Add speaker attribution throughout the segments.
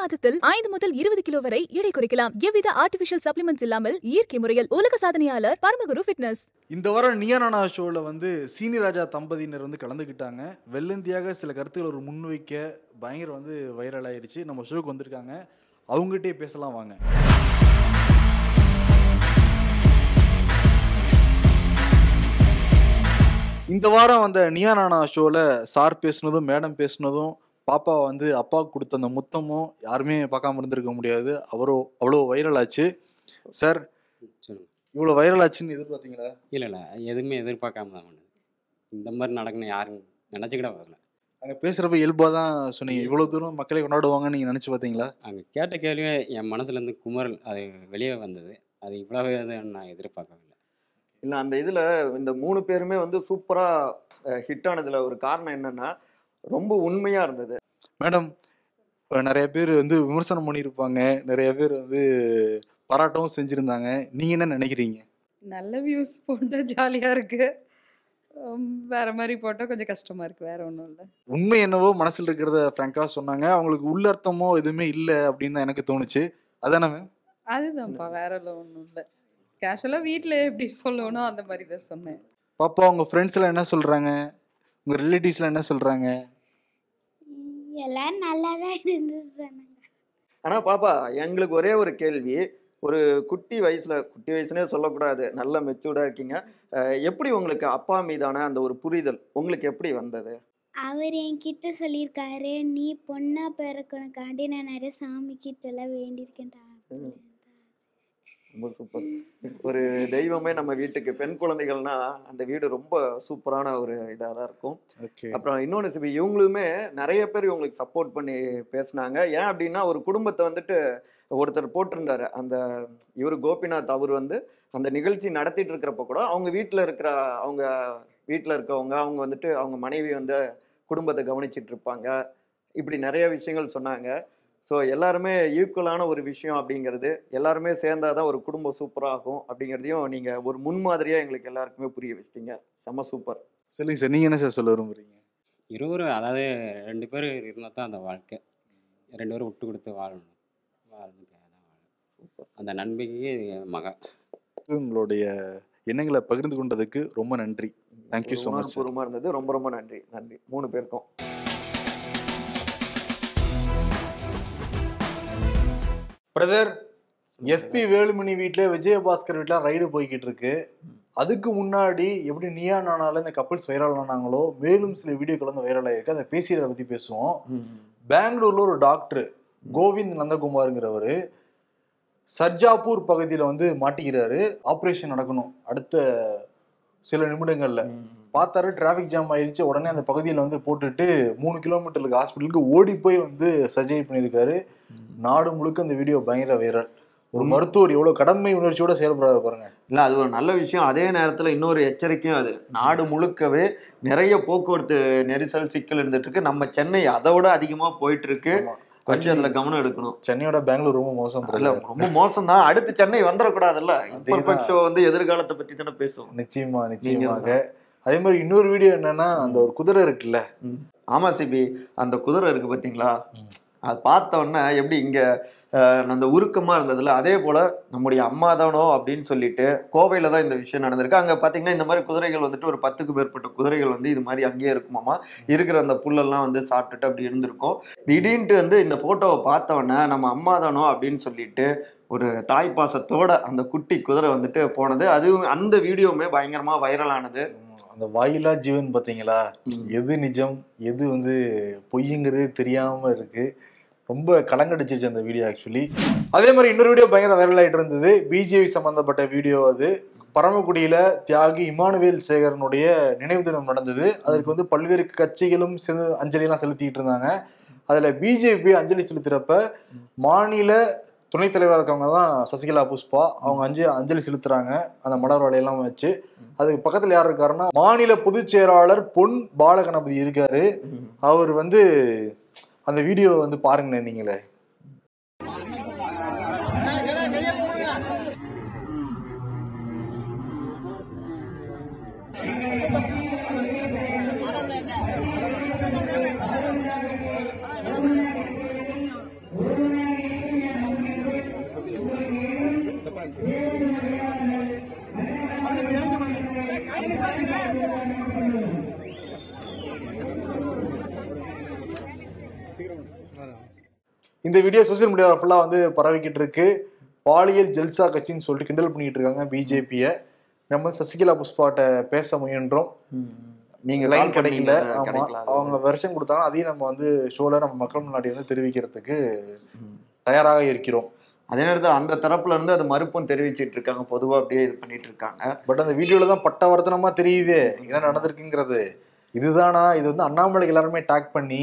Speaker 1: மாதத்தில் ஐந்து முதல் இருபது கிலோ வரை எடை குறைக்கலாம். எவ்வித ஆர்டிபிஷியல் சப்ளிமெண்ட்ஸ் இல்லாமல் இயற்கை முறையில் உலக சாதனையாளர் பரமகுரு ஃபிட்னஸ்
Speaker 2: இந்த வாரம் நியானானா ஷோவில் வந்து சீனி ராஜா தம்பதியினர் வந்து கலந்துக்கிட்டாங்க. வெள்ளந்தியாக சில கருத்துக்கள் ஒரு முன்வைக்க பயங்கர வந்து வைரல் ஆயிருச்சு. நம்ம ஷோக்கு வந்திருக்காங்க. அவங்ககிட்டயே பேசலாம் வாங்க. இந்த வாரம் வந்த நியானானா ஷோவில் சார் பேசுனதும் மேடம் பேசுனதும் பாப்பா வந்து அப்பாவுக்கு கொடுத்த அந்த முத்தமும் யாருமே பார்க்காம இருந்திருக்க முடியாது. அவரோ அவ்வளோ வைரல் ஆச்சு. சார் இவ்வளோ வைரல் ஆச்சுன்னு எதிர்பார்த்தீங்களா?
Speaker 3: இல்லை இல்லை. எதுவுமே எதிர்பார்க்காம தான் இந்த மாதிரி நடக்கணும் யாரும் நினச்சிக்கிட வரல.
Speaker 2: அங்கே பேசுகிறப்ப இயல்பாக தான் சொன்னீங்க. இவ்வளோ தூரம் மக்களை கொண்டாடுவாங்கன்னு நீங்கள் நினச்சி பார்த்தீங்களா?
Speaker 3: அங்கே கேட்ட கேள்வியே என் மனசுலேருந்து குமரல் அது வெளியே வந்தது. அது இவ்வளோ நான் எதிர்பார்க்கவில்லை.
Speaker 4: இல்லை அந்த இதில் இந்த மூணு பேருமே வந்து சூப்பராக ஹிட் ஆனதுல ஒரு காரணம் என்னன்னா ரொம்ப உண்மையாக இருந்தது.
Speaker 2: மேடம் நிறைய பேர் வந்து விமர்சனம் பண்ணியிருப்பாங்க. நிறைய பேர் வந்து பாராட்டவும் செஞ்சுருந்தாங்க. நீங்கள் என்ன நினைக்கிறீங்க?
Speaker 5: நல்ல வியூஸ் போட்டால் ஜாலியாக இருக்குது வேற மாதிரி போட்டால் கொஞ்சம் கஷ்டமாக இருக்குது வேற ஒன்றும் இல்லை.
Speaker 2: உண்மை என்னவோ மனசில் இருக்கிறத ஃப்ராங்காக சொன்னாங்க. அவங்களுக்கு உள்ளர்த்தமோ எதுவுமே இல்லை அப்படின்னு தான் எனக்கு தோணுச்சு. அதானே மேம்
Speaker 5: அதுதான்ப்பா வேற ஒன்றும் இல்லை. கேஷுவலாக வீட்டில் எப்படி சொல்லணும் அந்த மாதிரி தான் சொன்னேன்.
Speaker 2: பாப்பா உங்கள் ஃப்ரெண்ட்ஸ்லாம் என்ன சொல்கிறாங்க உங்கள் ரிலேட்டிவ்ஸ்லாம் என்ன சொல்கிறாங்க
Speaker 6: ம், எல்லாரும் நல்லா தான் இருந்து சொன்னாங்க.
Speaker 4: ஆனால் பாப்பா எங்களுக்கு ஒரே ஒரு கேள்வி. ஒரு குட்டி வயசுல குட்டி வயசுனே சொல்லக்கூடாது. நல்ல மெச்சூர்டாக இருக்கீங்க. எப்படி உங்களுக்கு அப்பா மீதான அந்த ஒரு புரிதல் உங்களுக்கு எப்படி வந்தது?
Speaker 6: அவர் என்கிட்ட சொல்லியிருக்காரு நீ பொண்ணா பிறக்கணுக்காண்டி நான் நிறைய சாமி கிட்ட எல்லாம் வேண்டியிருக்கேன்டா.
Speaker 4: ரொம்ப சூப்பர் ஒரு தெய்வமே நம்ம வீட்டுக்கு பெண் குழந்தைகள்னா அந்த வீடு ரொம்ப சூப்பரான ஒரு இதாக தான் இருக்கும். அப்புறம் இன்னொன்று சிபி இவங்களுமே நிறைய பேர் இவங்களுக்கு சப்போர்ட் பண்ணி பேசுனாங்க. ஏன் அப்படின்னா ஒரு குடும்பத்தை வந்துட்டு ஒருத்தர் போட்டிருந்தாரு. அந்த இவர் கோபிநாத் அவர் வந்து அந்த நிகழ்ச்சி நடத்திட்டு இருக்கிறப்ப கூட அவங்க வீட்டில் இருக்கிற அவங்க வீட்டில் இருக்கவங்க அவங்க வந்துட்டு அவங்க மனைவி வந்து குடும்பத்தை கவனிச்சிட்டு இருப்பாங்க. இப்படி நிறைய விஷயங்கள் சொன்னாங்க. ஸோ எல்லாருமே ஈக்குவலான ஒரு விஷயம் அப்படிங்கிறது எல்லாருமே சேர்ந்தாதான் ஒரு குடும்பம் சூப்பராகும் அப்படிங்கிறதையும் நீங்கள் ஒரு முன்மாதிரியாக எங்களுக்கு எல்லாருக்குமே புரிய வச்சிட்டீங்க. செம்ம சூப்பர்
Speaker 2: சொல்லுங்க சார் நீங்கள் என்ன சார் சொல்ல விரும்புறீங்க?
Speaker 3: இருவரும் அதாவது ரெண்டு பேர் இருந்தால் தான் அந்த வாழ்க்கை. ரெண்டு பேரும் விட்டு கொடுத்து வாழணும். வாழ்ந்துட்டு அதான் வாழணும் அந்த நம்பிக்கைக்கு மக.
Speaker 2: உங்களுடைய எண்ணங்களை பகிர்ந்து கொண்டதுக்கு ரொம்ப நன்றி. தேங்க்யூ ஸோ மச் சார்
Speaker 4: உணர்வுபூர்வமாக இருந்தது. ரொம்ப ரொம்ப நன்றி. நன்றி. மூணு பேருக்கும்.
Speaker 2: பிரதர் எஸ்பி வேலுமணி வீட்டில் விஜயபாஸ்கர் வீட்டில் ரைடு போய்கிட்டு இருக்கு. அதுக்கு முன்னாடி எப்படி நீயா நானால இந்த கப்பிள்ஸ் வைரல் ஆனாங்களோ மேலும் சில வீடியோக்கள் வந்து வைரல் ஆயிருக்கு. அதை பேசியதை பற்றி பேசுவோம். பெங்களூர்ல ஒரு டாக்டர் கோவிந்த் நந்தகுமாருங்கிறவர் சர்ஜாப்பூர் பகுதியில் வந்து மாட்டிக்கிறாரு. ஆப்ரேஷன் நடக்கணும் அடுத்த சில நிமிடங்கள்ல. பார்த்தாரு டிராஃபிக் ஜாம் ஆயிடுச்சு உடனே அந்த பகுதியில் வந்து போட்டுட்டு மூணு கிலோமீட்டருக்கு ஹாஸ்பிட்டலுக்கு ஓடி போய் வந்து சர்ஜரி பண்ணியிருக்காரு. நாடு முழுக்க அந்த வீடியோ பயங்கர வைரல் ஒரு மருத்துவர் எவ்வளவு கடமை உணர்ச்சியோட செயல்படுறாரு பாருங்க.
Speaker 4: இல்லை அது ஒரு நல்ல விஷயம். அதே நேரத்தில் இன்னொரு எச்சரிக்கையும் அது. நாடு முழுக்கவே நிறைய போக்குவரத்து நெரிசல் சிக்கல் இருந்துட்டு இருக்கு. நம்ம சென்னை அதை விட அதிகமாக போயிட்டு இருக்கு கொஞ்சம் அதுல கவனம் எடுக்கணும்.
Speaker 2: சென்னையோட பெங்களூர் ரொம்ப மோசம்
Speaker 4: இல்ல. ரொம்ப மோசம் தான். அடுத்து சென்னை வந்துடக்கூடாதுல்ல. இம்பர்ஃபெக்ட் ஷோ வந்து எதிர்காலத்தை பத்தி தானே பேசுவோம்.
Speaker 2: நிச்சயமா நிச்சயமாக. அதே மாதிரி இன்னொரு வீடியோ என்னன்னா அந்த ஒரு குதிரை இருக்குல்ல?
Speaker 4: ஆமா சிபி. அந்த குதிரை இருக்கு பாத்தீங்களா. அது பார்த்த உடனே எப்படி இங்க அந்த உருக்கமா இருந்ததுல அதே போல நம்முடைய அம்மா தானோ அப்படின்னு சொல்லிட்டு கோவையில தான் இந்த விஷயம் நடந்திருக்கு. அங்க பாத்தீங்கன்னா இந்த மாதிரி குதிரைகள் வந்துட்டு ஒரு பத்துக்கு மேற்பட்ட குதிரைகள் வந்து இது மாதிரி அங்கேயே இருக்குமாமா இருக்கிற அந்த புல்லெல்லாம் வந்து சாப்பிட்டுட்டு அப்படி இருந்திருக்கும். திடீர்னு வந்து இந்த போட்டோவை பார்த்த உடனே நம்ம அம்மா தானோ அப்படின்னு சொல்லிட்டு ஒரு தாய் பாசத்தோட அந்த குட்டி குதிரை வந்துட்டு போனது. அதுவும் அந்த வீடியோவுமே பயங்கரமா வைரல் ஆனது.
Speaker 2: அந்த வாயிலா ஜீவன் பாத்தீங்களா? எது நிஜம்? எது வந்து பொய்யுங்கிறது தெரியாம இருக்கு. ரொம்ப கலங்கடிச்சிருச்சு அந்த வீடியோ ஆக்சுவலி அதே மாதிரி இன்னொரு வீடியோ பயங்கர வைரல் ஆயிட்டு இருந்தது. பிஜேபி சம்பந்தப்பட்ட வீடியோ அது. பரமக்குடியில தியாகி இமானுவேல் சேகரனுடைய நினைவு தினம் நடந்தது. அதற்கு வந்து பல்வேறு கட்சிகளும் சேர்ந்து அஞ்சலியெல்லாம் செலுத்திட்டு இருந்தாங்க. அதுல பிஜேபி அஞ்சலி செலுத்துறப்ப மாநில துணைத் தலைவராக இருக்கவங்க தான் சசிகலா புஷ்பா. அவங்க அஞ்சு அஞ்சலி செலுத்துறாங்க. அந்த மலர் வலையெல்லாம் வச்சு. அதுக்கு பக்கத்துல யார் இருக்காருன்னா மாநில பொதுச் செயலாளர் பொன் பாலகணபதி இருக்காரு. அவர் வந்து அந்த வீடியோ வந்து பாருங்க நீங்களே. இந்த வீடியோ சோசியல் மீடியாவில் ஃபுல்லாக வந்து பரவிக்கிட்டு இருக்கு பாலியல் ஜல்சா கட்சின்னு சொல்லிட்டு கிண்டல் பண்ணிட்டு இருக்காங்க பிஜேபியை. நம்ம சசிகலா புஷ்பாட்ட பேச முயன்றோம்.
Speaker 4: நீங்க
Speaker 2: லைன் கிடைக்கல. அவங்க வருஷம் கொடுத்தாங்க அதையும் நம்ம வந்து ஷோல நம்ம மக்கள் முன்னாடி வந்து தெரிவிக்கிறதுக்கு தயாராக இருக்கிறோம்.
Speaker 4: அதே நேரத்தில் அந்த தரப்புல இருந்து அது மறுப்பும் தெரிவிச்சிட்டு இருக்காங்க. பொதுவா அப்படியே இது பண்ணிட்டு இருக்காங்க.
Speaker 2: பட் அந்த வீடியோல தான் பட்டவர்த்தனமா தெரியுது. என்ன நடந்திருக்குங்கிறது. இதுதானா? இது வந்து அண்ணாமலைக்கு எல்லாருமே டேக் பண்ணி.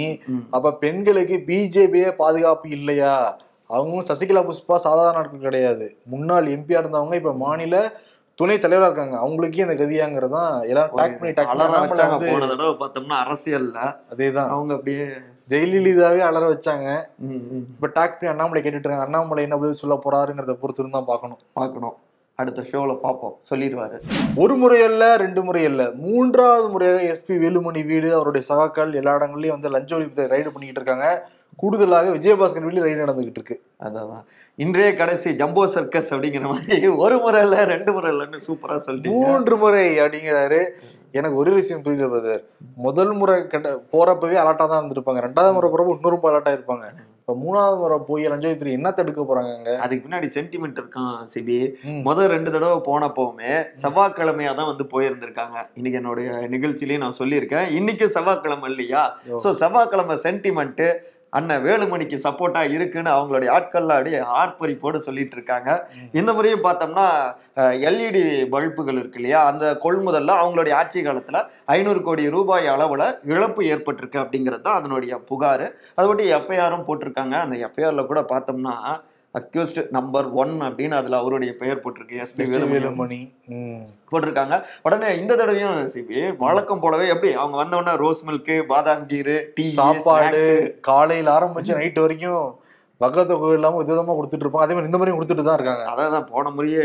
Speaker 2: அப்ப பெண்களுக்கு பிஜேபியே பாதுகாப்பு இல்லையா? அவங்களும் சசிகலா புஷ்பா சாதாரண ஆட்கள் கிடையாது. முன்னாள் எம்பியா இருந்தவங்க இப்ப மாநில துணை தலைவரா இருக்காங்க. அவங்களுக்கே இந்த கதியாங்கிறது தான் எல்லாரும் டேக் பண்ணி டேக் பண்ணி
Speaker 4: போன தடவை பார்த்தோம்னா அரசியல்ல
Speaker 2: அதேதான்.
Speaker 4: அவங்க அப்படியே
Speaker 2: ஜெயலலிதாவே அலற வச்சாங்க. இப்ப டேக் பண்ணி அண்ணாமலை கேட்டுட்டு இருக்காங்க. அண்ணாமலை என்ன பதில் சொல்ல போறாருங்கிறத பொறுத்து தான் பார்க்கணும்.
Speaker 4: பார்க்கணும். அடுத்த ஷோல பார்ப்போம் சொல்லிடுவாரு
Speaker 2: ஒரு முறை அல்ல ரெண்டு முறை அல்ல மூன்றாவது முறையாக எஸ்பி வேலுமணி வீடு அவருடைய சகாக்கள் எல்லா இடங்கள்லயும் வந்து லஞ்ச ஒழிப்பு ரைடு பண்ணிக்கிட்டு இருக்காங்க. கூடுதலாக விஜயபாஸ்கர் வீடு ரைடு நடந்துகிட்டு இருக்கு.
Speaker 4: அதான் இன்றைய கடைசி ஜம்போ சர்க்கஸ் அப்படிங்கிற மாதிரி ஒரு முறை இல்ல ரெண்டு முறை இல்லைன்னு சூப்பரா சொல்லிட்டீங்க.
Speaker 2: மூன்று முறை அப்படிங்கிறாரு. எனக்கு ஒரு விஷயம் புரியல பிரதர் முதல் முறை கட்ட போறப்பவே அலர்ட்டா தான் இருந்திருப்பாங்க. ரெண்டாவது முறை போறப்ப இன்னொரு ரொம்ப அலர்ட்டா இருப்பாங்க. இப்ப மூணாவது முறை போய் ஒழிப்பு என்ன தடுக்க போறாங்க
Speaker 4: அதுக்கு பின்னாடி சென்டிமெண்ட் இருக்கான் சிபி. முதல் ரெண்டு தடவை போனப்பவுமே செவ்வாய்க்கிழமையா தான் வந்து போயிருந்திருக்காங்க. இன்னைக்கு என்னுடைய நிகழ்ச்சியிலயும் நான் சொல்லியிருக்கேன். இன்னைக்கு செவ்வாய்க்கிழமை இல்லையா. சோ செவ்வாய்க்கிழமை சென்டிமெண்ட் அண்ணன் வேலுமணிக்கு சப்போர்ட்டா இருக்குன்னு அவங்களுடைய ஆட்கள்ல அப்படியே ஆர்ப்பரிப்போடு சொல்லிட்டு இருக்காங்க. இந்த முறையும் பார்த்தோம்னா எல்இடி பல்புகள் இருக்கு இல்லையா? அந்த கொள்முதல்ல அவங்களுடைய ஆட்சி காலத்துல ஐநூறு கோடி ரூபாய் அளவுல இழப்பு ஏற்பட்டிருக்கு அப்படிங்கிறது தான் அதனுடைய புகார். அதை எஃப்ஐஆரும் போட்டிருக்காங்க. அந்த எஃப்ஐஆர்ல கூட பார்த்தோம்னா அக்யூஸ்ட் நம்பர் ஒன் அப்படின்னு அதுல அவருடைய பெயர் போட்டிருக்கு. SP
Speaker 2: SP
Speaker 4: Velumani. போட்டிருக்காங்க. உடனே இந்த தடவையும் சிபி வழக்கம் போலவே எப்படி? அவங்க வந்த உடனே ரோஸ் மில்க் பாதாம் கீரு டீ
Speaker 2: சாப்பாடு காலையில ஆரம்பிச்சு நைட் வரைக்கும் வகை தொகை இல்லாம விதவிதமா கொடுத்துட்டு இருப்பாங்க அதே மாதிரி இந்த மாதிரியும் கொடுத்துட்டு தான் இருக்காங்க.
Speaker 4: அதான் போன முறையே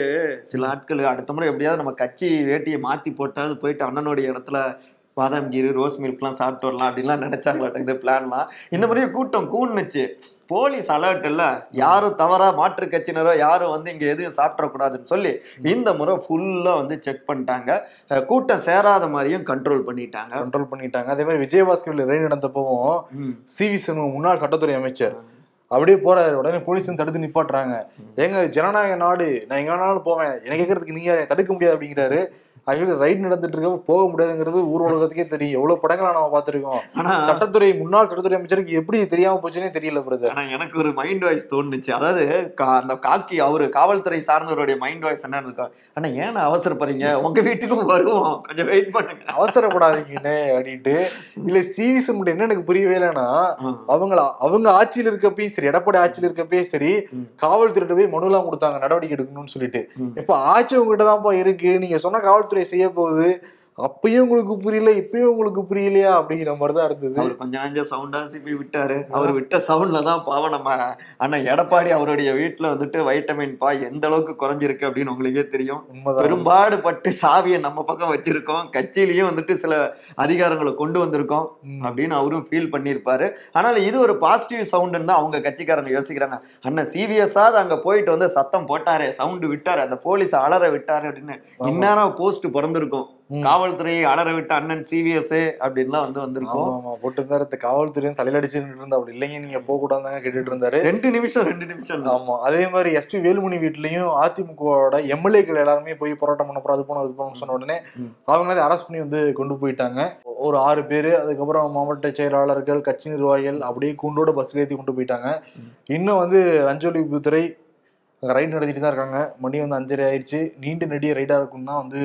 Speaker 4: சில ஆட்கள் அடுத்த முறை எப்படியாவது நம்ம கட்சி வேட்டியை மாத்தி போட்டாவது போயிட்டு அண்ணனுடைய இடத்துல பாதாம் கீரு ரோஸ் மில்க்லாம் சாப்பிட்டு வரலாம் அப்படின்லாம் நினைச்சாங்களாட்ட இந்த பிளான்லாம் இந்த முறையே கூட்டம் கூணுச்சு போலீஸ் அலர்ட் இல்ல. யாரும் தவறா மாற்று கட்சியினரோ யாரும் வந்து இங்க எதுவும் சாப்பிடக்கூடாதுன்னு சொல்லி இந்த முறை ஃபுல்லா வந்து செக் பண்ணிட்டாங்க. கூட்டம் சேராத மாதிரியும் கண்ட்ரோல் பண்ணிட்டாங்க.
Speaker 2: கண்ட்ரோல் பண்ணிட்டாங்க. அதே மாதிரி விஜயபாஸ்கர் ரெய்டு நடந்தப்பவும். சி வி சண்முகம் முன்னாள் சட்டத்துறை அமைச்சர் அப்படியே போறாரு. உடனே போலீஸ் வந்து தடுத்து நிப்பாட்டுறாங்க. இது ஜனநாயக நாடு நான் எங்க வேணாலும் போவேன். எனக்கு கேட்கறதுக்கு நீங்க? தடுக்க முடியாது அப்படிங்கிறாரு. ஆக்சுவலி ரைட் நடந்துட்டு இருக்க போக முடியாதுங்கிறது ஊர் உலகத்துக்கே தெரியும். எவ்வளவு படங்களை நம்ம பார்த்திருக்கோம்.
Speaker 4: ஆனா
Speaker 2: சட்டத்துறை முன்னாள் சட்டத்துறை அமைச்சருக்கு எப்படி தெரியாம போச்சுன்னே தெரியல பிரதர்
Speaker 4: ஆனா எனக்கு ஒரு மைண்ட் வாய்ஸ் தோணுச்சு. அதாவது அந்த காக்கி அவரு காவல்துறை சார்ந்தவருடைய மைண்ட் வாய்ஸ் என்ன இருக்கா ஆனா ஏன் அவசரப்படுறீங்க? உங்க வீட்டுக்கும் வருவோம். கொஞ்சம் வெயிட் பண்ணுங்க.
Speaker 2: அவசரப்படாதீங்கன்னு அப்படின்ட்டு. இல்ல சி வி சண்முகம் என்ன எனக்கு புரியவே இல்லைன்னா அவங்கள அவங்க ஆட்சியில் இருக்கப்பயும் சரி எடப்பாடி ஆட்சியில் இருக்கப்பயும் சரி. காவல்துறையிட்ட போய் மனுலாம் கொடுத்தாங்க நடவடிக்கை எடுக்கணும்னு சொல்லிட்டு. இப்ப ஆட்சி உங்ககிட்ட தான்ப்பா இருக்கு. நீங்க சொன்ன காவல்துறை செய்ய போகுது அப்பயும் உங்களுக்கு புரியல இப்பயும் உங்களுக்கு புரியலையா அப்படிங்கிற மாதிரிதான் இருந்தது.
Speaker 4: அவர் கொஞ்ச நஞ்ச சவுண்டா சிப்பி விட்டாரு. அவர் விட்ட சவுண்ட்ல தான் பாவம் நம்ம அண்ணா எடப்பாடி அவருடைய வீட்டுல வந்துட்டு வைட்டமின் பா எந்த அளவுக்கு குறைஞ்சிருக்கு அப்படின்னு உங்களுக்கே தெரியும். பெரும்பாடு பட்டு சாவியை நம்ம பக்கம் வச்சிருக்கோம். கட்சியிலயும் வந்துட்டு சில அதிகாரங்களை கொண்டு வந்திருக்கோம். அப்படின்னு அவரும் ஃபீல் பண்ணியிருப்பாரு. ஆனால் இது ஒரு பாசிட்டிவ் சவுண்டுன்னு தான் அவங்க கட்சிக்காரங்க யோசிக்கிறாங்க. அண்ணன் சிவிஎஸ்ஸாவது அங்க போயிட்டு வந்து சத்தம் போட்டாரு சவுண்டு விட்டாரு அந்த போலீஸ் அலற விட்டாரு அப்படின்னு இந்நேரம் போஸ்ட் பிறந்திருக்கும். காவல்துறையை அலற விட்ட அண்ணன் சிவிஎஸ் அப்படின்லாம் வந்து வந்திருக்கும்.
Speaker 2: போட்டு இருந்தாரு காவல்துறையும் தலையில அடிச்சுட்டு இருந்தா அப்படி இல்லைங்க நீங்க போக கூடாதாங்க கேட்டுட்டு இருந்தாரு.
Speaker 4: ரெண்டு நிமிஷம் ரெண்டு நிமிஷம்.
Speaker 2: ஆமா அதே மாதிரி எஸ்பி வேலுமணி வீட்லயும் அதிமுகவோட எம்எல்ஏக்கள் எல்லாருமே போய் போராட்டம் பண்ண போறோம் அது போனோம் அது போனோம்னு சொன்ன உடனே. அவங்களே அரெஸ்ட் பண்ணி வந்து கொண்டு போயிட்டாங்க. ஒரு ஆறு பேர் அதுக்கப்புறம் மாவட்ட செயலாளர்கள் கட்சி நிர்வாகிகள் அப்படியே குண்டோட பஸ்ல ஏத்தி கொண்டு போயிட்டாங்க. இன்னும் வந்து லஞ்சொழிப்புத்துறை அங்க ரைட் நடத்திட்டு தான் இருக்காங்க. மணி வந்து அஞ்சரை ஆயிடுச்சு நீண்ட நெடிய ரைடா இருக்கும்னு வந்து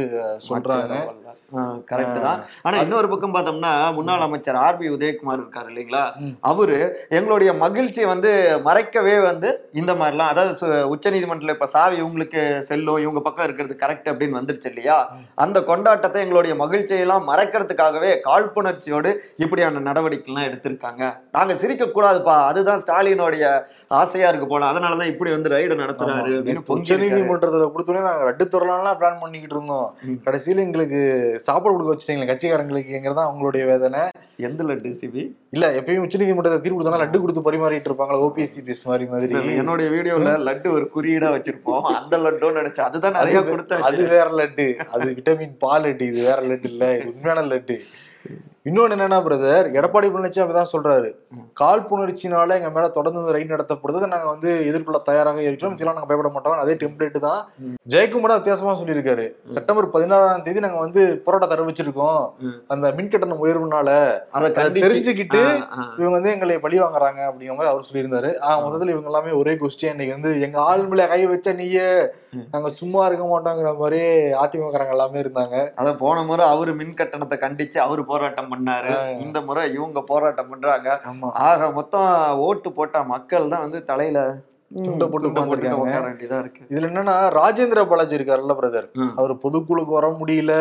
Speaker 2: சொல்றாங்க.
Speaker 4: கரெக்ட் தான். ஆனா இன்னொரு பக்கம் பார்த்தோம்னா முன்னாள் அமைச்சர் ஆர்பி உதயகுமார் இருக்காரு இல்லைங்களா. அவரு எங்களுடைய மகிழ்ச்சியை வந்து மறைக்கவே வந்து இந்த மாதிரிலாம் அதாவது சு- உச்சநீதிமன்றத்துல இப்ப சாவி இவங்களுக்கு செல்லும் இவங்க பக்கம் இருக்கிறது கரெக்ட் அப்படின்னு வந்துருச்சு இல்லையா. அந்த கொண்டாட்டத்தை எங்களுடைய மகிழ்ச்சியெல்லாம் மறைக்கிறதுக்காகவே காழ்ப்புணர்ச்சியோடு இப்படியான நடவடிக்கைலாம் எடுத்திருக்காங்க. நாங்க சிரிக்க கூடாதுப்பா அதுதான் ஸ்டாலினுடைய ஆசையா இருக்கு போல. அதனாலதான் இப்படி வந்து ரைடு நடத்துறாரு அப்படின்னு
Speaker 2: உச்ச. நீதிமன்றத்துல கொடுத்தோன்னே நாங்க லட்டு தரலாம்லாம் பிளான் பண்ணிக்கிட்டு இருந்தோம். கடைசியில எங்களுக்கு சாப்பாடு கொடுக்க வச்சுட்டீங்களே கட்சிக்காரங்களுக்குங்கிறதா அவங்களுடைய வேதனை?
Speaker 4: எந்த லட்டு சிபி?
Speaker 2: இல்ல எப்பயும் உச்ச நீதிமன்றத்தை தீர்ப்பு கொடுத்தா லட்டு கொடுத்து பரிமாறிட்டு இருப்பாங்களா? ஓபிஎஸ்சி பேஸ் மாதிரி மாதிரி.
Speaker 4: என்னுடைய வீடியோல லட்டு ஒரு குறியீடா வச்சிருப்போம். அந்த லட்டுன்னு நினைச்சேன். அதுதான் நிறைய
Speaker 2: அது- அது வேற லட்டு. அது விட்டமின் பால் லட்டு. இது வேற லட்டு இல்ல. இது உண்மையான லட்டு. இன்னொன்னு என்னன்னா பிரதர் எடப்பாடி பழனிசாமி தான் சொல்றாரு. காழ்ப்புணர்ச்சினால எங்க மேல தொடர்ந்து ரைட் நடத்தப்படுது. நாங்க வந்து எதிர்கொள்ள தயாராக இருக்கிறோம். இதெல்லாம் நாங்க பயப்பட மாட்டோம். அதே டெம்ப்ளேட் தான் ஜெயக்குமார் வித்தியாசமா சொல்லியிருக்காரு. செப்டம்பர் பதினாறாம் தேதி நாங்க வந்து போராட்டம் அறிவிச்சிருக்கோம்
Speaker 4: ம்.
Speaker 2: அந்த மின் கட்டணம் உயர்வுனால
Speaker 4: அதை
Speaker 2: தெரிஞ்சுக்கிட்டு
Speaker 4: ஆ, ஆ.
Speaker 2: இவங்க வந்து எங்களை பழி வாங்குறாங்க அப்படிங்கிற மாதிரி அவர் சொல்லியிருந்தாரு. ஆஹ் முதல்ல இவங்க எல்லாமே ஒரே கொஸ்டின் இன்னைக்கு வந்து எங்க ஆள் மேல கை வச்ச நீயே. நாங்க சும்மா இருக்க மாட்டோங்கிற மாதிரி அதிமுகக்காரங்க எல்லாமே இருந்தாங்க.
Speaker 4: அத போன முறை அவரு மின் கட்டணத்தை கண்டிச்சு அவரு போராட்டம் பண்ணாரு. இந்த முறை இவங்க போராட்டம் பண்றாங்க. ஆக மொத்தம் ஓட்டு போட்ட மக்கள் தான் வந்து தலையில
Speaker 2: துண்டை போட்டு
Speaker 4: இருக்கு.
Speaker 2: இதுல என்னன்னா ராஜேந்திர பாலாஜி இருக்காருல்ல பிரதர். அவர் பொதுக்குழுக்கு வர முடியல.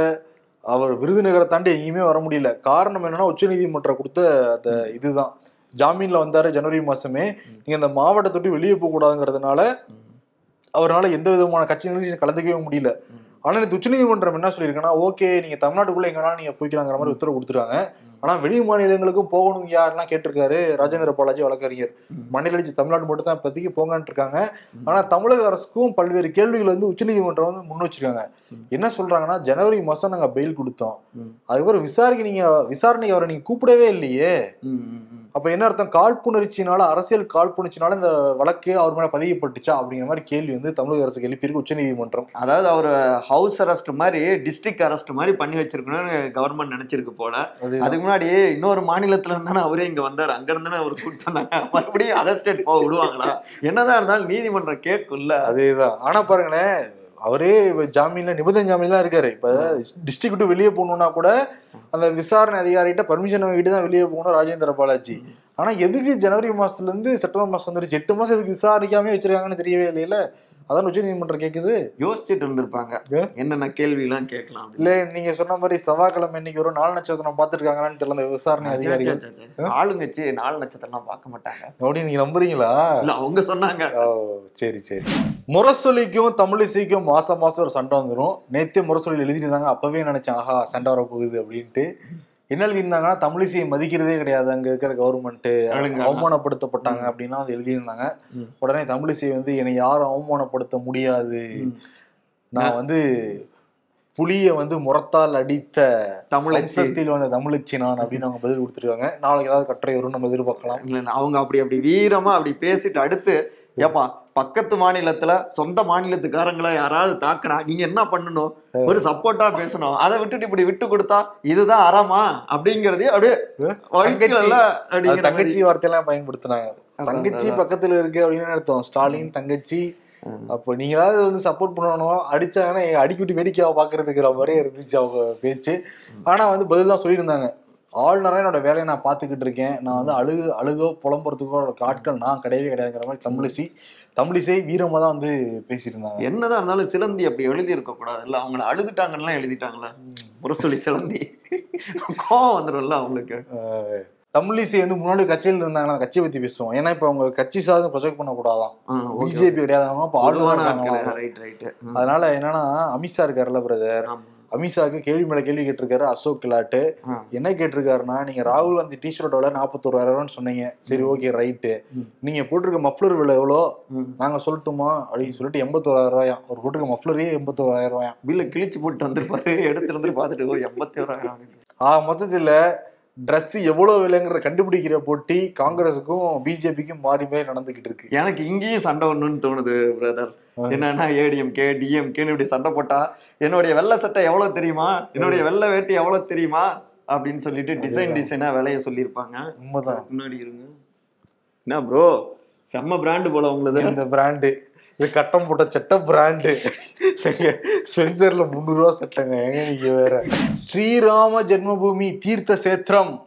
Speaker 2: அவர் விருதுநகரை தாண்டி எங்கேயுமே வர முடியல. காரணம் என்னன்னா உச்சநீதிமன்றம் கொடுத்த அந்த இதுதான். ஜாமீன்ல வந்தாரு ஜனவரி மாசமே. நீங்க இந்த மாவட்டத்தை விட்டு வெளியே போக கூடாதுங்கிறதுனால. அவரால் எந்த விதமான கட்சி நிகழ்ச்சியும் கலந்துக்கவே முடியல.
Speaker 4: ம்.
Speaker 2: ஆனா இந்த உச்சநீதிமன்றம் என்ன சொல்லியிருக்குன்னா ஓகே நீங்க தமிழ்நாட்டுக்குள்ள எங்கனாலும் நீங்க போய்க்கலாங்கிற மாதிரி உத்தரவு கொடுத்துருக்காங்க ஆனா வெளி மாநிலங்களுக்கும் போகணும் யாருன்னா கேட்டிருக்காரு ராஜேந்திர பாலாஜி வழக்கறிஞர்.
Speaker 4: ம்.
Speaker 2: மாநில கட்சி தமிழ்நாடு மட்டும் தான் இப்போதைக்கு போங்கன்னு இருக்காங்க ஆனா தமிழக அரசுக்கும் பல்வேறு கேள்விகள் வந்து உச்சநீதிமன்றம் வந்து முன் வச்சிருக்காங்க. என்ன சொல்றாங்கன்னா ஜனவரி மாசம் நாங்க பெயில் கொடுத்தோம். அதுக்கப்புறம் விசாரிக்க நீங்க விசாரணைக்கு அவரை நீங்க கூப்பிடவே இல்லையே. அப்ப என்ன அர்த்தம்? காழ்ப்புணர்ச்சினால அரசியல் காழ்ப்புணர்ச்சினால இந்த வழக்கு அவர் மேல பதியப்பட்டுச்சா? அப்படிங்கிற மாதிரி கேள்வி வந்து தமிழக அரசுக்கு எழுப்பியிருக்கு உச்சநீதிமன்றம்.
Speaker 4: அதாவது அவர் ஹவுஸ் அரெஸ்ட் மாதிரி டிஸ்ட்ரிக்ட் அரெஸ்ட் மாதிரி பண்ணி வச்சிருக்கணும்னு கவர்மெண்ட் நினைச்சிருக்கு போல.
Speaker 2: அது
Speaker 4: அதுக்கு முன்னாடி இன்னொரு மாநிலத்துல இருந்தானே அவரே இங்க வந்தாரு. அங்க இருந்தானே அவர் கூட்டு வந்தாங்க. மறுபடியும் அதர் ஸ்டேட் போக விடுவாங்களா? என்னதான் இருந்தாலும் நீதிமன்றம் கேட்கும்ல.
Speaker 2: அதேதான். ஆனா பாருங்களேன் அவரே ஜாமீன்ல நிபந்தனை ஜாமீன் தான் இருக்காரு. இப்ப டிஸ்ட்ரிக்ட் வெளியே போகணும்னா கூட அந்த விசாரணை அதிகாரிகிட்ட பர்மிஷன் வாங்கிட்டு தான் வெளியே போகணும் ராஜேந்திர பாலாஜி. ஆனா எதுக்கு ஜனவரி மாசத்துல இருந்து செப்டம்பர் மாசம் வந்துருச்சு? எட்டு மாசம் எதுக்கு விசாரிக்காம வச்சிருக்காங்கன்னு தெரியவே இல்லையில. அதான் உச்ச நீதிமன்றம் கேக்குது.
Speaker 4: யோசிச்சுட்டு இருந்திருப்பாங்க? என்னென்ன கேள்வி எல்லாம் கேட்கலாம்.
Speaker 2: இல்ல நீங்க சொன்ன மாதிரி செவ்வாய்க்கிழமை இன்னைக்கு ஒரு நாலு நட்சத்திரம் பார்த்துருக்காங்களான்னு தெரியல விசாரணை
Speaker 4: அச்சா. ஆளுங்கட்சி நாலு நட்சத்திரம்லாம் பார்க்க மாட்டாங்க.
Speaker 2: அப்படி நீங்க நம்புறீங்களா?
Speaker 4: இல்ல அவங்க சொன்னாங்க.
Speaker 2: ஓ சரி சரி. முரசொலிக்கும் தமிழிசைக்கும் மாசம் மாசம் ஒரு சண்டை வந்துடும் நேத்தே முரசொலியில் எழுதியிருந்தாங்க அப்பவே நினைச்சேன் ஆஹா சண்டை வர போகுது அப்படின்ட்டு. என்ன எழுதியிருந்தாங்கன்னா தமிழிசையை மதிக்கிறதே கிடையாது. அங்க இருக்கிற கவர்மெண்ட். அவமானப்படுத்தப்பட்டாங்க அப்படின்னா அது எழுதியிருந்தாங்க. உடனே தமிழிசை வந்து என்னை யாரும் அவமானப்படுத்த முடியாது. நான் வந்து புலிய வந்து முறத்தால் அடித்த
Speaker 4: தமிழச்சி.
Speaker 2: வம்சத்தில் வந்த தமிழச்சி நான் அப்படின்னு அவங்க பதில் கொடுத்துருக்காங்க. நாளைக்கு ஏதாவது கட்டுரை வரும் நம்ம எதிர்பார்க்கலாம்.
Speaker 4: இல்ல, அவங்க அப்படி அப்படி வீரமா அப்படி பேசிட்டு அடுத்து ஏப்பா பக்கத்து மாநிலத்துல சொந்த மாநிலத்துக்காரங்களை யாராவது தாக்குனா நீங்க என்ன பண்ணணும்? ஒரு சப்போர்ட்டா பேசணும். அதை விட்டுட்டு இப்படி விட்டு கொடுத்தா இதுதான் அறமா? அப்படிங்கறதே அப்படியே வழுக்கல
Speaker 2: தங்கச்சி. வார்த்தையெல்லாம் பயன்படுத்தினாங்க. தங்கச்சி. பக்கத்துல இருக்கு அப்படின்னு அர்த்தம். ஸ்டாலின் தங்கச்சி. அப்போ நீங்களாவது வந்து சப்போர்ட் பண்ணணும் அடிச்சாங்கன்னா அடிக்குட்டி வேடிக்கையா பாக்குறதுக்குற மாதிரியே இருந்துச்சு அவங்க பேச்சு. ஆனா வந்து பதில் தான் சொல்லியிருந்தாங்க. ஆளுநரா என்னோட வேலையை நான் பார்த்துக்கிட்டு இருக்கேன். நான் வந்து அழுகு அழுதோ புலம்புறதுக்கோ ஆட்கள் நான் கிடையவே கிடையாதுங்கிற மாதிரி தமிழிசை தமிழிசை வீரமா தான் வந்து பேசியிருந்தாங்க
Speaker 4: என்னதான் இருந்தாலும் சிலந்தி அப்படி எழுதி இருக்க கூடாது. இல்ல அவங்கள அழுதுட்டாங்கன்னு எழுதிட்டாங்களா? முரசொலி சிலந்தி. கோவம் வந்துடும்ல அவங்களுக்கு.
Speaker 2: தமிழிசை வந்து முன்னாடி கட்சியில் இருந்தாங்கன்னா கட்சியை பத்தி பேசுவோம். ஏன்னா இப்ப அவங்க கட்சி சார்ந்து ப்ரொஜெக்ட் பண்ணக்கூடாதான். பிஜேபி கிடையாதவங்க.
Speaker 4: ரைட் ரைட்
Speaker 2: அதனால என்னன்னா அமித்ஷா இருக்காருல்ல பிரதர் அமித்ஷாக்கு கேள்வி மேல கேள்வி கேட்டிருக்காரு அசோக் கிலாட்டு. என்ன கேட்டிருக்காருன்னா நீங்க ராகுல் காந்தி டிஷர்ட் விலை நாற்பத்தோராயிரம் சொன்னீங்க. சரி ஓகே ரைட்டு. நீங்க போட்டிருக்க மஃப்ளர் விலை எவ்வளோ? நாங்க சொல்லட்டுமா? அப்படின்னு சொல்லிட்டு எண்பத்தோராயிரம். ரூபாயாம் ஒரு போட்டிருக்க மஃப்ளரே எண்பத்தோராயிரம். ரூபாயாம்
Speaker 4: பில்ல கிழிச்சு போட்டு வந்திருப்பாரு. எடுத்து இருந்து பார்த்துட்டு எண்பத்தி ஓராயிரம்
Speaker 2: ஆ மொத்தத்துல Dress எவ்வளவு விலைங்கிற கண்டுபிடிக்கிற போட்டி காங்கிரஸுக்கும் பிஜேபிக்கும் மாறி மாறி நடந்துகிட்டு இருக்கு.
Speaker 4: எனக்கு இங்கேயும் சண்டை ஒண்ணுன்னு தோணுது பிரதர் என்னன்னா ஏடிஎம்கே டிஎம்கேன்னு இப்படி சண்டை போட்டா என்னுடைய வெள்ளை சட்டை எவ்வளவு தெரியுமா? என்னுடைய வெள்ளை வேட்டி எவ்வளவு தெரியுமா? அப்படின்னு சொல்லிட்டு டிசைன் டிசைனா விலைய சொல்லியிருப்பாங்க.
Speaker 2: உண்மைதான்.
Speaker 4: முன்னாடி இருங்க. என்ன ப்ரோ செம்ம பிராண்டு போல உங்களுது.
Speaker 2: இந்த பிராண்டு இது கட்டம் போட்ட சட்டை பிராண்டு ஸ்பென்சர்ல முந்நூறு ரூபா சட்டைங்க. ஏங்க நீங்க வேற? ஸ்ரீராம ஜென்மபூமி தீர்த்த சேத்திரம்.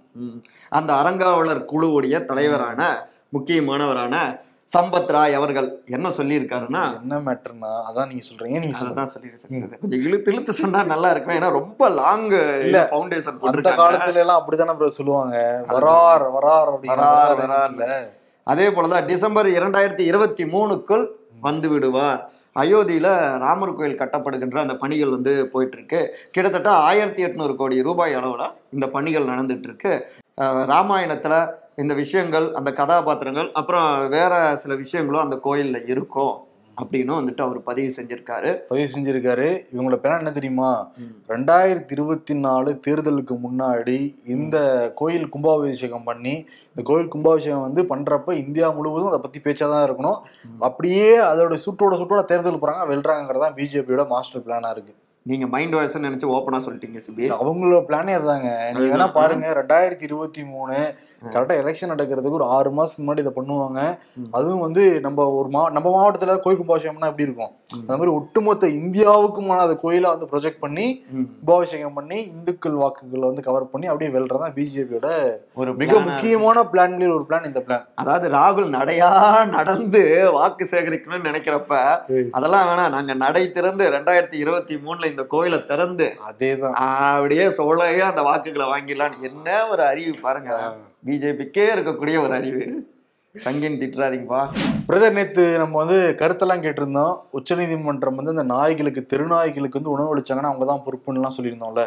Speaker 4: அந்த அறங்காவலர் குழுவுடைய தலைவரான முக்கியமானவரான சம்பத் ராய் அவர்கள் என்ன சொல்லியிருக்காருன்னா
Speaker 2: என்ன மேட்டர்னா அதான் நீங்க சொல்றீங்க நீங்க
Speaker 4: அதான் சொல்லியிருக்கேன் கொஞ்சம் இழுத்து இழுத்து சொன்னா நல்லா இருக்கும். ஏன்னா ரொம்ப லாங்
Speaker 2: இல்ல,
Speaker 4: ஃபவுண்டேஷன்
Speaker 2: அந்த காலத்துல எல்லாம் அப்படித்தானே bro சொல்லுவாங்க. வரார் வரார்
Speaker 4: வரார்,
Speaker 2: மாதிரி
Speaker 4: வரார்.
Speaker 2: இருக்குல்ல.
Speaker 4: அதே போலதான் டிசம்பர் இரண்டாயிரத்தி இருபத்தி மூணுக்குள் வந்து விடுவார் அயோத்தியில ராமர் கோயில் கட்டப்படுகின்ற அந்த பணிகள் வந்து போயிட்டு இருக்கு. கிட்டத்தட்ட ஆயிரத்தி எட்நூறு கோடி ரூபாய் அளவுல இந்த பணிகள் நடந்துட்டு இருக்கு. ராமாயணத்துல இந்த விஷயங்கள் அந்த கதாபாத்திரங்கள் அப்புறம் வேற சில விஷயங்களும் அந்த கோயில்ல இருக்கும் அப்படின்னு வந்துட்டு அவர் பதிவு செஞ்சிருக்காரு.
Speaker 2: பதிவு செஞ்சிருக்காரு. இவங்களோட பிளான் என்ன தெரியுமா? ரெண்டாயிரத்தி இருபத்தி நாலு தேர்தலுக்கு முன்னாடி இந்த கோயில் கும்பாபிஷேகம் பண்ணி இந்த கோயில் கும்பாபிஷேகம் வந்து பண்றப்ப இந்தியா முழுவதும் அதை பத்தி பேச்சா தான் இருக்கணும். அப்படியே அதோட சுட்டோட சுட்டோட தேர்தல் போறாங்க வெல்றாங்கிறதா பிஜேபியோட மாஸ்டர் பிளானா இருக்கு.
Speaker 4: நீங்க மைண்ட் வாய்ஸ் நினைச்சு ஓப்பனா சொல்லிட்டீங்க சிபி
Speaker 2: அவங்களோட பிளானே அதுதாங்க நீங்க வேணா. பாருங்க ரெண்டாயிரத்தி இருபத்தி மூணு கரெக்டா எலெக்ஷன் நடக்கிறதுக்கு ஒரு ஆறு மாசத்துக்கு முன்னாடி இதை பண்ணுவாங்க. அதுவும் வந்து நம்ம ஒரு மா நம்ம மாவட்டத்துல கோயில் கும்பாபிஷேகம்னா எப்படி இருக்கும்? அந்த மாதிரி ஒட்டுமொத்த இந்தியாவுக்குமான அந்த கோயிலை வந்து ப்ரொஜெக்ட் பண்ணி. கும்பாபிஷேகம் பண்ணி இந்துக்கள் வாக்குகளை வந்து கவர் பண்ணி அப்படியே வெல்றதா பிஜேபியோட
Speaker 4: ஒரு
Speaker 2: மிக முக்கியமான பிளான்களில் ஒரு பிளான் இந்த பிளான்
Speaker 4: அதாவது ராகுல் நடையா நடந்து வாக்கு சேகரிக்கணும்னு நினைக்கிறப்ப அதெல்லாம் வேணாம். நாங்க நடை திறந்து ரெண்டாயிரத்தி இருபத்தி மூணுல இந்த கோயிலை திறந்து
Speaker 2: அதேதான்.
Speaker 4: அப்படியே சோழையா அந்த வாக்குகளை வாங்கிடலான்னு என்ன ஒரு அறிவு பாருங்க. பிஜேபிக்கே இருக்கக்கூடிய ஒரு அறிவு. சங்கின் திட்டுறாதீங்கப்பா
Speaker 2: பிரதர் நேத்து நம்ம வந்து கருத்தெல்லாம் கேட்டிருந்தோம். உச்சநீதிமன்றம் வந்து இந்த நாய்களுக்கு தெருநாய்களுக்கு வந்து உணவு அளிச்சாங்கன்னா அவங்க தான் பொறுப்புன்னுலாம் சொல்லியிருந்தோம்ல.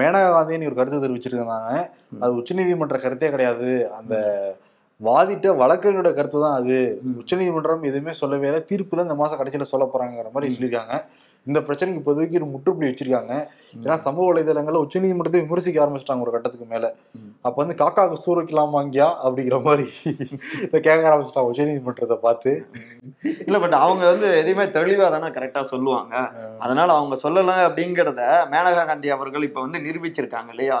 Speaker 2: மேனகா காந்தின்னு ஒரு கருத்து தெரிவிச்சிருந்தாங்க. அது உச்சநீதிமன்ற கருத்தே கிடையாது. அந்த வாதிட்ட வழக்கறிஞரோட கருத்து தான் அது உச்சநீதிமன்றம் எதுவுமே சொல்லவே இல்லை. தீர்ப்பு தான் இந்த மாசம் கடைசியில சொல்ல போறாங்கிற மாதிரி சொல்லியிருக்காங்க. இந்த பிரச்சனைக்கு இப்போதைக்கு ஒரு முற்றுப்புள்ளி வச்சிருக்காங்க. ஏன்னா சமூக வலைதளங்கள்ல உச்சநீதிமன்றத்தை விமர்சிக்க ஆரம்பிச்சிட்டாங்க ஒரு கட்டத்துக்கு மேல. அப்ப வந்து காக்காவுக்கு சூறு வைக்கலாமாங்கியா அப்படிங்கிற மாதிரி இதை கேட்க ஆரம்பிச்சிட்டாங்க உச்சநீதிமன்றத்தை பார்த்து.
Speaker 4: இல்ல பட் அவங்க வந்து எதையுமே தெளிவா தானே கரெக்டா சொல்லுவாங்க. அதனால அவங்க சொல்லல அப்படிங்கறத மேனகா காந்தி அவர்கள் இப்ப வந்து நிரூபிச்சிருக்காங்க இல்லையா?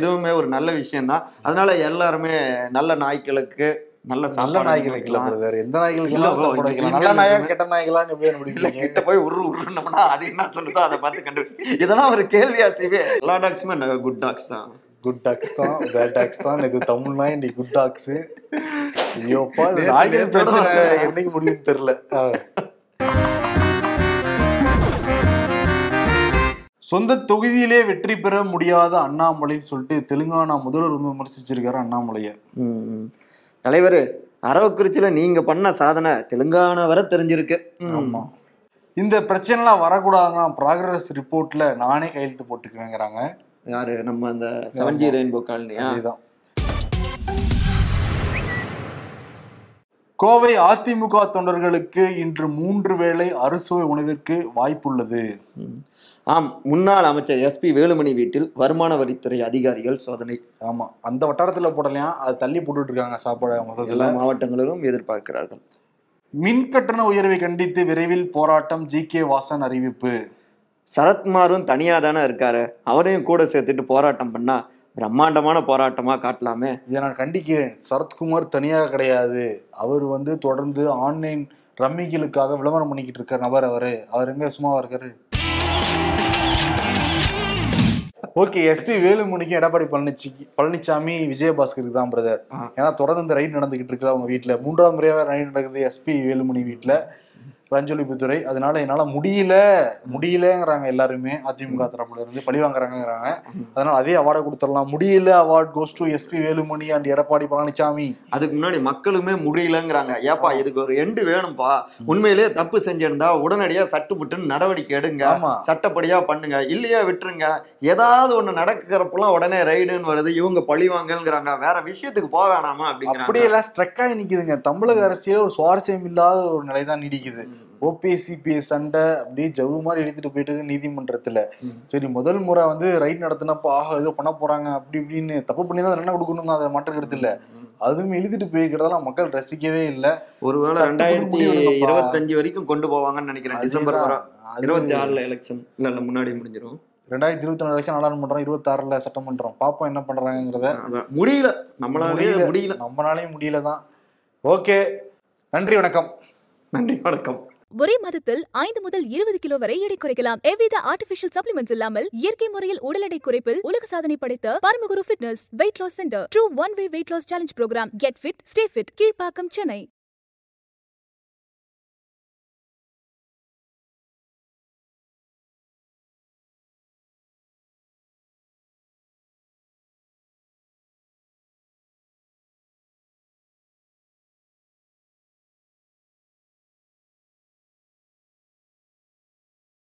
Speaker 4: இதுவுமே ஒரு நல்ல விஷயம் தான் அதனால எல்லாருமே நல்ல நாய்க்களுக்கு நல்ல
Speaker 2: நல்ல நாய்கள்
Speaker 4: வைக்கலாம்.
Speaker 2: வைக்கல பிரதர் எந்த
Speaker 4: இந்த
Speaker 2: வைக்கலாம். நல்ல நாயா கெட்ட நாய்களான்னு
Speaker 4: இல்ல
Speaker 2: கண்டுபிடிப்பீங்க
Speaker 4: கிட்ட போய் உரு உருனோம்னா அது என்ன சொல்லுதோ அதை பார்த்து கண்டுபிடிச்சு. இதெல்லாம் ஒரு கேள்வியா சிவே எல்லா டாக்ஸுமே குட் டாக்ஸ் தான்.
Speaker 2: குட் டாக்ஸ் தான் பேட் டாக்ஸ் தான். எனக்கு தமிழ் நாய் இன்னைக்கு குட் டாக்ஸ் ஐயோப்பா நாய்கள் பிரச்சனை. என்னைக்கு முடியும்னு தெரியல. சொந்த தொகுதியிலே வெற்றி பெற முடியாத அண்ணாமலைன்னு சொல்லிட்டு தெலுங்கானா முதல்வர் வந்து விமர்சிச்சிருக்காரு அண்ணாமலைய.
Speaker 4: தலைவர் அரவக்குறிச்சியில நீங்க பண்ண சாதனை தெலுங்கானா வரை தெரிஞ்சிருக்கு. ம்.
Speaker 2: ஆமா. இந்த பிரச்சனைலாம் வரக்கூடாதான் ப்ராக்ரஸ் ரிப்போர்ட்ல நானே கையெழுத்து போட்டுக்குவேங்கிறாங்க
Speaker 4: யாரு? நம்ம அந்த செவன் ஜி ரெயின்போ காலனியா
Speaker 2: அதேதான். கோவை அதிமுக தொண்டர்களுக்கு இன்று மூன்று வேளை அறுசுவை உணவிற்கு வாய்ப்புள்ளது.
Speaker 4: ஆம் முன்னாள் அமைச்சர் எஸ்பி வேலுமணி வீட்டில் வருமான வரித்துறை அதிகாரிகள் சோதனை.
Speaker 2: ஆமா அந்த வட்டாரத்துல போடலையா? அது தள்ளி போட்டுட்டு இருக்காங்க சாப்பாடு
Speaker 4: எல்லா
Speaker 2: மொத்தத்துல
Speaker 4: மாவட்டங்களிலும் எதிர்பார்க்கிறார்கள்.
Speaker 2: மின் கட்டண உயர்வை கண்டித்து விரைவில் போராட்டம் ஜி கே வாசன் அறிவிப்பு.
Speaker 4: சரத்குமாரும் தனியா தானே இருக்காரு. அவரையும் கூட சேர்த்துட்டு போராட்டம் பண்ணா பிரம்மாண்டமான போராட்டமா காட்டலாமே?
Speaker 2: இதை நான் கண்டிக்கிறேன். சரத்குமார் தனியாக கிடையாது. அவர் வந்து தொடர்ந்து ஆன்லைன் ரம்மிகளுக்காக விளம்பரம் பண்ணிக்கிட்டு இருக்கார் நபர் அவரு. அவர் எங்க சும்மாவா இருக்காரு? ஓகே எஸ்பி வேலுமணிக்கும் எடப்பாடி பழனிச்சி பழனிசாமி விஜயபாஸ்கருக்கு தான் பிரதர். ஏன்னா தொடர்ந்து இந்த ரைடு நடந்துகிட்டு இருக்கு அவங்க வீட்டுல மூன்றாவது முறையாக ரைடு நடக்குது எஸ்பி வேலுமணி வீட்டுல ரஞ்சொலிப்புத்துறை அதனால என்னால முடியல. முடியலங்கிறாங்க எல்லாருமே. அதிமுக தரப்புல இருந்து பழி வாங்குறாங்கிறாங்க அதனால அதே அவார்டை கொடுத்துடலாம். முடியல award goes to SP Velumani and Edappadi Palaniswami
Speaker 4: அதுக்கு முன்னாடி மக்களுமே முடியலங்கிறாங்க. ஏப்பா இதுக்கு ஒரு எண்டு வேணும்பா. உண்மையிலேயே தப்பு செஞ்சிருந்தா உடனடியா சட்டுப்புட்டுன்னு நடவடிக்கை எடுங்க. சட்டப்படியா பண்ணுங்க. இல்லையா விட்டுருங்க. ஏதாவது ஒண்ணு நடக்கிறப்பெல்லாம் உடனே ரைடுன்னு வருது. இவங்க பழி வாங்கங்கிறாங்க வேற விஷயத்துக்கு போக வேணாமா அப்படிங்கிறாங்க.
Speaker 2: அப்படியெல்லாம் ஸ்ட்ரக் ஆகி நிக்குதுங்க. தமிழக அரசியல ஒரு சுவாரஸ்யம் இல்லாத ஒரு நிலை தான் நீடிக்குது ஓபிஎஸ் சிபிஎஸ் சண்டை அப்படியே ஜவு மாதிரி இழுத்துட்டு போயிட்டு இருக்கு நீதிமன்றத்துல. சரி முதல் முறை வந்து ரைட் நடத்தினப்போ ஆக ஏதோ பண்ண போறாங்க அப்படி இப்படின்னு தப்பு பண்ணி தான் என்ன கொடுக்கணும் அதை மாற்றுக்கிறது இல்ல. அதுவும் இழுத்துட்டு போய்க்கிறதெல்லாம் மக்கள் ரசிக்கவே இல்ல.
Speaker 4: ஒருவேளை ரெண்டாயிரத்தி. இருபத்தஞ்சு வரைக்கும் கொண்டு போவாங்கன்னு நினைக்கிறேன். டிசம்பர் வர இருபத்தி ஆறுல எலெக்ஷன் இல்ல இல்ல முன்னாடி முடிஞ்சிடும்
Speaker 2: ரெண்டாயிரத்தி இருபத்தி நாலு லட்சம் நாடாளுமன்றம் இருபத்தாறுல சட்டமன்றம். பாப்போம் என்ன பண்றாங்கிறத
Speaker 4: முடியல. நம்மளாலே
Speaker 2: முடியல.
Speaker 4: முடியல.
Speaker 2: நம்மளாலையும் முடியல தான் ஓகே. நன்றி வணக்கம்.
Speaker 4: நன்றி வணக்கம்.
Speaker 1: ஒரே மாதத்தில் ஐந்து முதல் இருபது கிலோ வரை எடை குறைக்கலாம். எவ்வித ஆர்டிபிஷியல் சப்ளிமெண்ட்ஸ் இல்லாமல் இயற்கை முறையில் உடல் எடை குறைப்பில் உலக சாதனை படைத்த Paramaguru fitness weight loss centre true one way weight loss challenge program get fit stay fit Kilpauk Chennai.